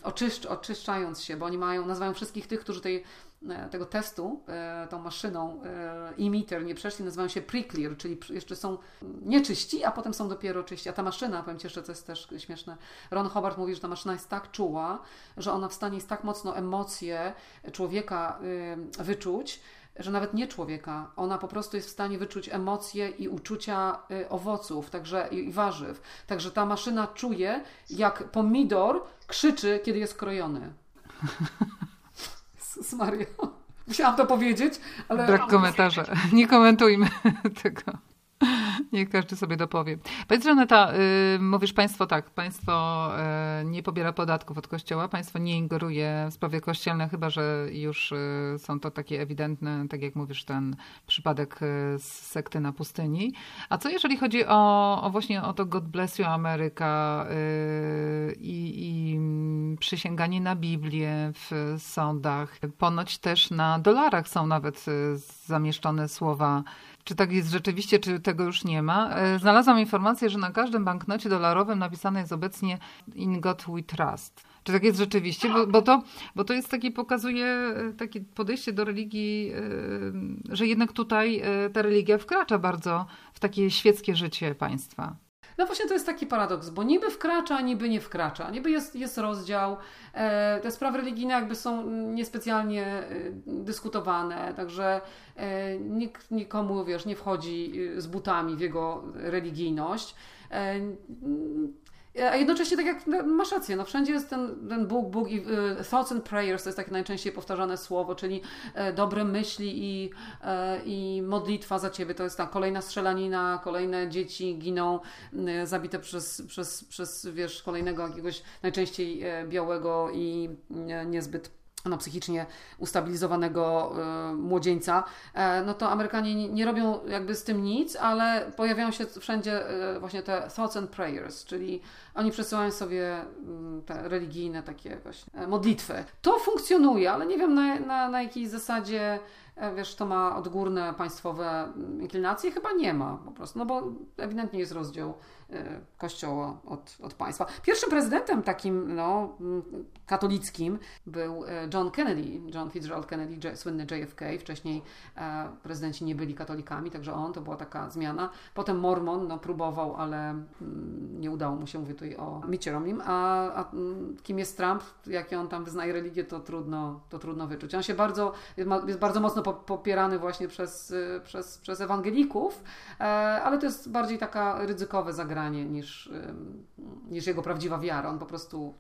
[SPEAKER 3] oczyszcz, oczyszczając się, bo oni mają, nazywają wszystkich tych, którzy tej E, tego testu e, tą maszyną emitter e, nie przeszli, nazywają się pre-clear, czyli jeszcze są nieczyści, a potem są dopiero czyści. A ta maszyna, powiem Ci jeszcze, co jest też śmieszne, Ron Hobart mówi, że ta maszyna jest tak czuła, że ona w stanie jest tak mocno emocje człowieka wyczuć, że nawet nie człowieka, ona po prostu jest w stanie wyczuć emocje i uczucia owoców także i warzyw. Także ta maszyna czuje, jak pomidor krzyczy, kiedy jest krojony. <laughs> Jezus Maria. <laughs> Musiałam to powiedzieć, ale...
[SPEAKER 2] Brak komentarza. Nie komentujmy <laughs> tego. Niech każdy sobie dopowie. Powiedz, Żaneta, yy, mówisz Państwo tak, Państwo yy, nie pobiera podatków od Kościoła, Państwo nie ingeruje w sprawy kościelne, chyba że już yy, są to takie ewidentne, tak jak mówisz, ten przypadek y, z sekty na pustyni. A co jeżeli chodzi o, o właśnie o to God bless you Ameryka y, i, i przysięganie na Biblię w sądach? Ponoć też na dolarach są nawet y, zamieszczone słowa czy tak jest rzeczywiście, czy tego już nie ma. E, znalazłam informację, że na każdym banknocie dolarowym napisane jest obecnie In God We Trust. Czy tak jest rzeczywiście? Bo, bo, to, bo to jest takie, pokazuje e, takie podejście do religii, e, że jednak tutaj ta religia wkracza bardzo w takie świeckie życie państwa.
[SPEAKER 3] No właśnie to jest taki paradoks, bo niby wkracza, niby nie wkracza. Niby jest, jest rozdział. E, te sprawy religijne jakby są niespecjalnie e, dyskutowane, także e, nikt nikomu, wiesz, nie wchodzi z butami w jego religijność. A jednocześnie, tak jak no, masz rację, no wszędzie jest ten, ten Bóg, Bóg i y, thoughts and prayers to jest takie najczęściej powtarzane słowo, czyli e, dobre myśli i, e, i modlitwa za ciebie. To jest ta kolejna strzelanina, kolejne dzieci giną e, zabite przez, przez, przez wiesz, kolejnego jakiegoś najczęściej e, białego i e, niezbyt no, psychicznie ustabilizowanego y, młodzieńca, e, no to Amerykanie nie, nie, robią jakby z tym nic, ale pojawiają się wszędzie y, właśnie te thoughts and prayers, czyli oni przesyłają sobie y, te religijne takie właśnie modlitwy. To funkcjonuje, ale nie wiem na, na, na jakiej zasadzie E, wiesz, to ma odgórne państwowe mm, inklinacje? Chyba nie ma po prostu, no bo ewidentnie jest rozdział e, kościoła od, od państwa. Pierwszym prezydentem takim no, mm, katolickim był e, John Kennedy, John Fitzgerald Kennedy, słynny JFK. Wcześniej prezydenci nie byli katolikami, także on, to była taka zmiana. Potem Mormon no, próbował, ale mm, nie udało mu się, mówię tutaj o Romnim. A, a kim jest Trump, jakie on tam wyznaje religię, to trudno, to trudno wyczuć. On się bardzo, jest bardzo mocno popierany właśnie przez, y, przez, przez ewangelików, e, ale to jest bardziej taka ryzykowe zagranie niż, niż jego prawdziwa wiara. On po prostu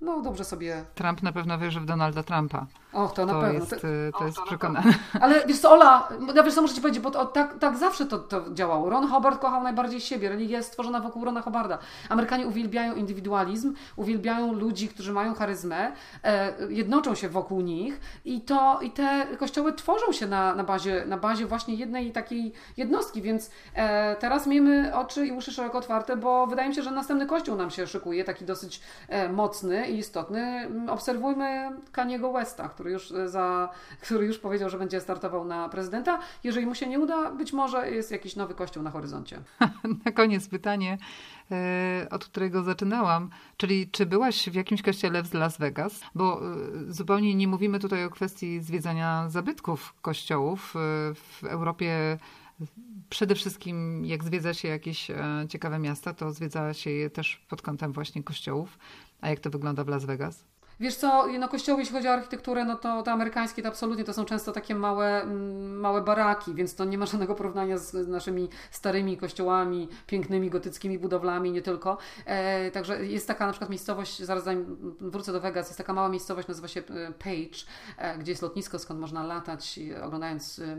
[SPEAKER 3] no dobrze sobie...
[SPEAKER 2] Trump na pewno wierzy w Donalda Trumpa.
[SPEAKER 3] Och, to na
[SPEAKER 2] to
[SPEAKER 3] pewno.
[SPEAKER 2] Jest, y, to jest przekonane. <laughs>
[SPEAKER 3] Ale wiesz co, Ola, ja wiesz co muszę Ci powiedzieć, bo to, tak, tak zawsze to, to działało. Ron Hobart kochał najbardziej siebie. Religia jest stworzona wokół Rona Hobarda. Amerykanie uwielbiają indywidualizm, uwielbiają ludzi, którzy mają charyzmę, e, jednoczą się wokół nich i to i te kościoły tworzą się na, na, bazie, na bazie właśnie jednej takiej jednostki, więc e, teraz miejmy oczy i uszy szeroko otwarte, bo wydaje mi się, że następny kościół nam się szykuje, taki dosyć e, mocny i istotny. Obserwujmy Kaniego Westa, który już, e, za, który już powiedział, że będzie startował na prezydenta. Jeżeli mu się nie uda, być może jest jakiś nowy kościół na horyzoncie. <laughs>
[SPEAKER 2] na koniec pytanie, e, od którego zaczynałam, czyli czy byłaś w jakimś kościele w Las Vegas? Bo e, zupełnie nie mówimy tutaj o kwestii zwiedzania zabytków kościołów. W Europie przede wszystkim jak zwiedza się jakieś ciekawe miasta, to zwiedza się je też pod kątem właśnie kościołów. A jak to wygląda w Las Vegas?
[SPEAKER 3] Wiesz co, no kościoły, jeśli chodzi o architekturę, no to te amerykańskie to absolutnie to są często takie małe, mm, małe baraki, więc to nie ma <laughs> żadnego porównania z naszymi starymi kościołami, pięknymi gotyckimi budowlami, nie tylko. E, także jest taka na przykład miejscowość, zaraz zanim wrócę do Vegas, jest taka mała miejscowość, nazywa się e, Page, e, gdzie jest lotnisko, skąd można latać, oglądając e,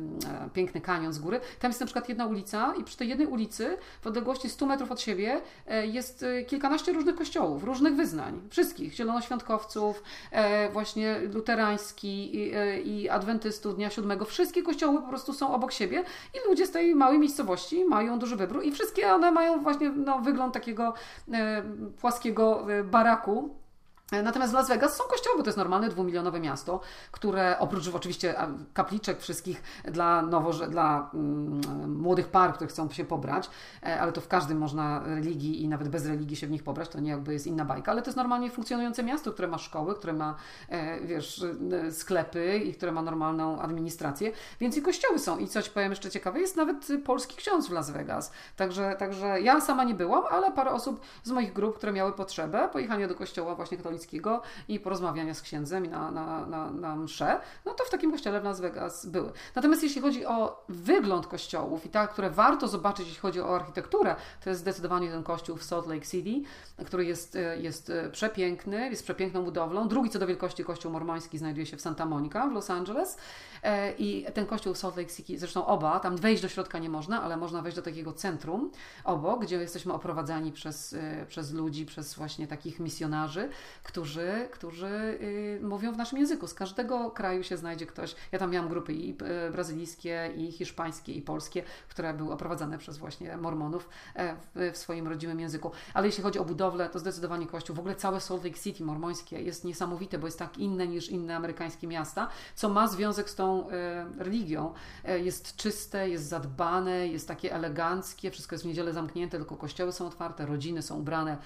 [SPEAKER 3] piękny kanion z góry. Tam jest na przykład jedna ulica i przy tej jednej ulicy, w odległości 100 metrów od siebie, e, jest e, kilkanaście różnych kościołów, różnych wyznań, wszystkich, zielonoświątkowców, E, właśnie luterański i, e, i adwentystów Dnia Siódmego. Wszystkie kościoły po prostu są obok siebie i ludzie z tej małej miejscowości mają duży wybór i wszystkie one mają właśnie no, wygląd takiego e, płaskiego baraku Natomiast w Las Vegas są kościoły, bo to jest normalne dwumilionowe miasto, które oprócz oczywiście kapliczek wszystkich dla nowo, dla mm, młodych par, które chcą się pobrać, e, ale to w każdym można religii i nawet bez religii się w nich pobrać, to nie jakby jest inna bajka, ale to jest normalnie funkcjonujące miasto, które ma szkoły, które ma e, wiesz, e, sklepy i które ma normalną administrację, więc i kościoły są. I coś powiem jeszcze ciekawe, jest nawet polski ksiądz w Las Vegas. Także, także ja sama nie byłam, ale parę osób z moich grup, które miały potrzebę pojechania do kościoła właśnie katolickiego katolickiego i porozmawiania z księdzem na, na, na, na msze, no to w takim kościele w Las Vegas były. Natomiast jeśli chodzi o wygląd kościołów i tak, które warto zobaczyć, jeśli chodzi o architekturę, to jest zdecydowanie ten kościół w Salt Lake City, który jest, jest przepiękny, jest przepiękną budowlą. Drugi co do wielkości kościół mormoński znajduje się w Santa Monica w Los Angeles e, i ten kościół w Salt Lake City, zresztą oba, tam wejść do środka nie można, ale można wejść do takiego centrum obok, gdzie jesteśmy oprowadzani przez, e, przez ludzi, przez właśnie takich misjonarzy, którzy, którzy y, mówią w naszym języku. Z każdego kraju się znajdzie ktoś. Ja tam miałam grupy i y, brazylijskie, i hiszpańskie, i polskie, które były oprowadzane przez właśnie mormonów e, w, swoim rodzimym języku. Ale jeśli chodzi o budowlę, to zdecydowanie Kościół, w ogóle całe Salt Lake City mormońskie jest niesamowite, bo jest tak inne niż inne amerykańskie miasta, co ma związek z tą e, religią. E, jest czyste, jest zadbane, jest takie eleganckie, wszystko jest w niedzielę zamknięte, tylko kościoły są otwarte, rodziny są ubrane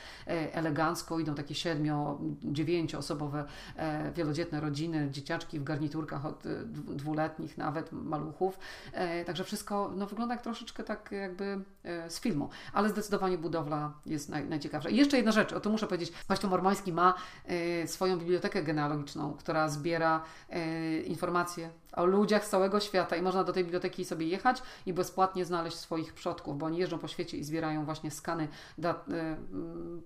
[SPEAKER 3] elegancko, idą takie siedmio, dziewięcioosobowe e, wielodzietne rodziny, dzieciaczki w garniturkach od e, dwuletnich, nawet maluchów. E, także wszystko no, wygląda jak troszeczkę tak jakby z filmu, ale zdecydowanie budowla jest naj, najciekawsza. I jeszcze jedna rzecz, o to muszę powiedzieć, Kościół Mormoński ma swoją bibliotekę genealogiczną, która zbiera informacje o ludziach z całego świata i można do tej biblioteki sobie jechać i bezpłatnie znaleźć swoich przodków, bo oni jeżdżą po świecie i zbierają właśnie skany dat,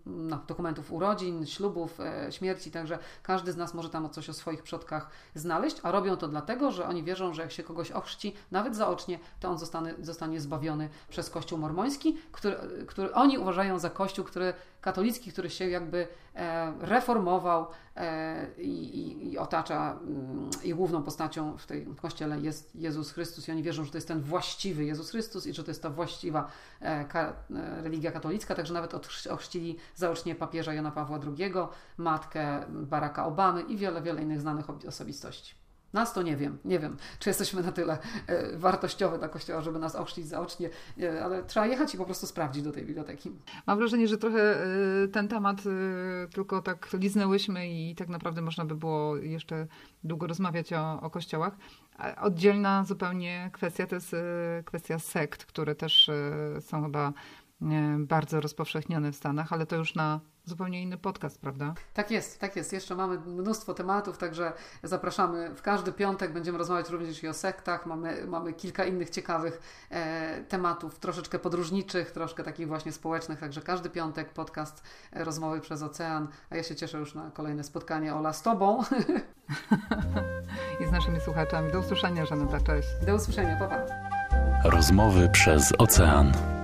[SPEAKER 3] no, dokumentów urodzin, ślubów, śmierci, także każdy z nas może tam coś o swoich przodkach znaleźć, a robią to dlatego, że oni wierzą, że jak się kogoś ochrzci, nawet zaocznie, to on zostanie, zostanie zbawiony przez Kościół mormoński, który, który oni uważają za Kościół, który katolicki, który się jakby e, reformował e, i, i, otacza mm, i główną postacią w tej kościele jest Jezus Chrystus i oni wierzą, że to jest ten właściwy Jezus Chrystus i że to jest ta właściwa e, religia katolicka, także nawet ochrzcili zaocznie papieża Jana Pawła II, matkę Baracka Obamy i wiele, wiele innych znanych osobistości. Nas to nie wiem, nie wiem, czy jesteśmy na tyle e, wartościowe dla Kościoła, żeby nas ochrzcić zaocznie, ale trzeba jechać i po prostu sprawdzić do tej biblioteki.
[SPEAKER 2] Mam wrażenie, że trochę e, ten temat e, tylko tak liznęłyśmy i tak naprawdę można by było jeszcze długo rozmawiać o, o kościołach. Oddzielna zupełnie kwestia to jest kwestia sekt, które też są chyba bardzo rozpowszechnione w Stanach, ale to już na zupełnie inny podcast, prawda?
[SPEAKER 3] Tak jest, tak jest. Jeszcze mamy mnóstwo tematów, także zapraszamy. W każdy piątek będziemy rozmawiać również i o sektach. Mamy, mamy kilka innych ciekawych e, tematów, troszeczkę podróżniczych, troszkę takich właśnie społecznych, także każdy piątek podcast e, Rozmowy przez Ocean, a ja się cieszę już na kolejne spotkanie Ola z Tobą. <laughs>
[SPEAKER 2] I z naszymi słuchaczami. Do usłyszenia, Żaneta, cześć.
[SPEAKER 3] Do usłyszenia, pa, pa.
[SPEAKER 1] Rozmowy przez Ocean.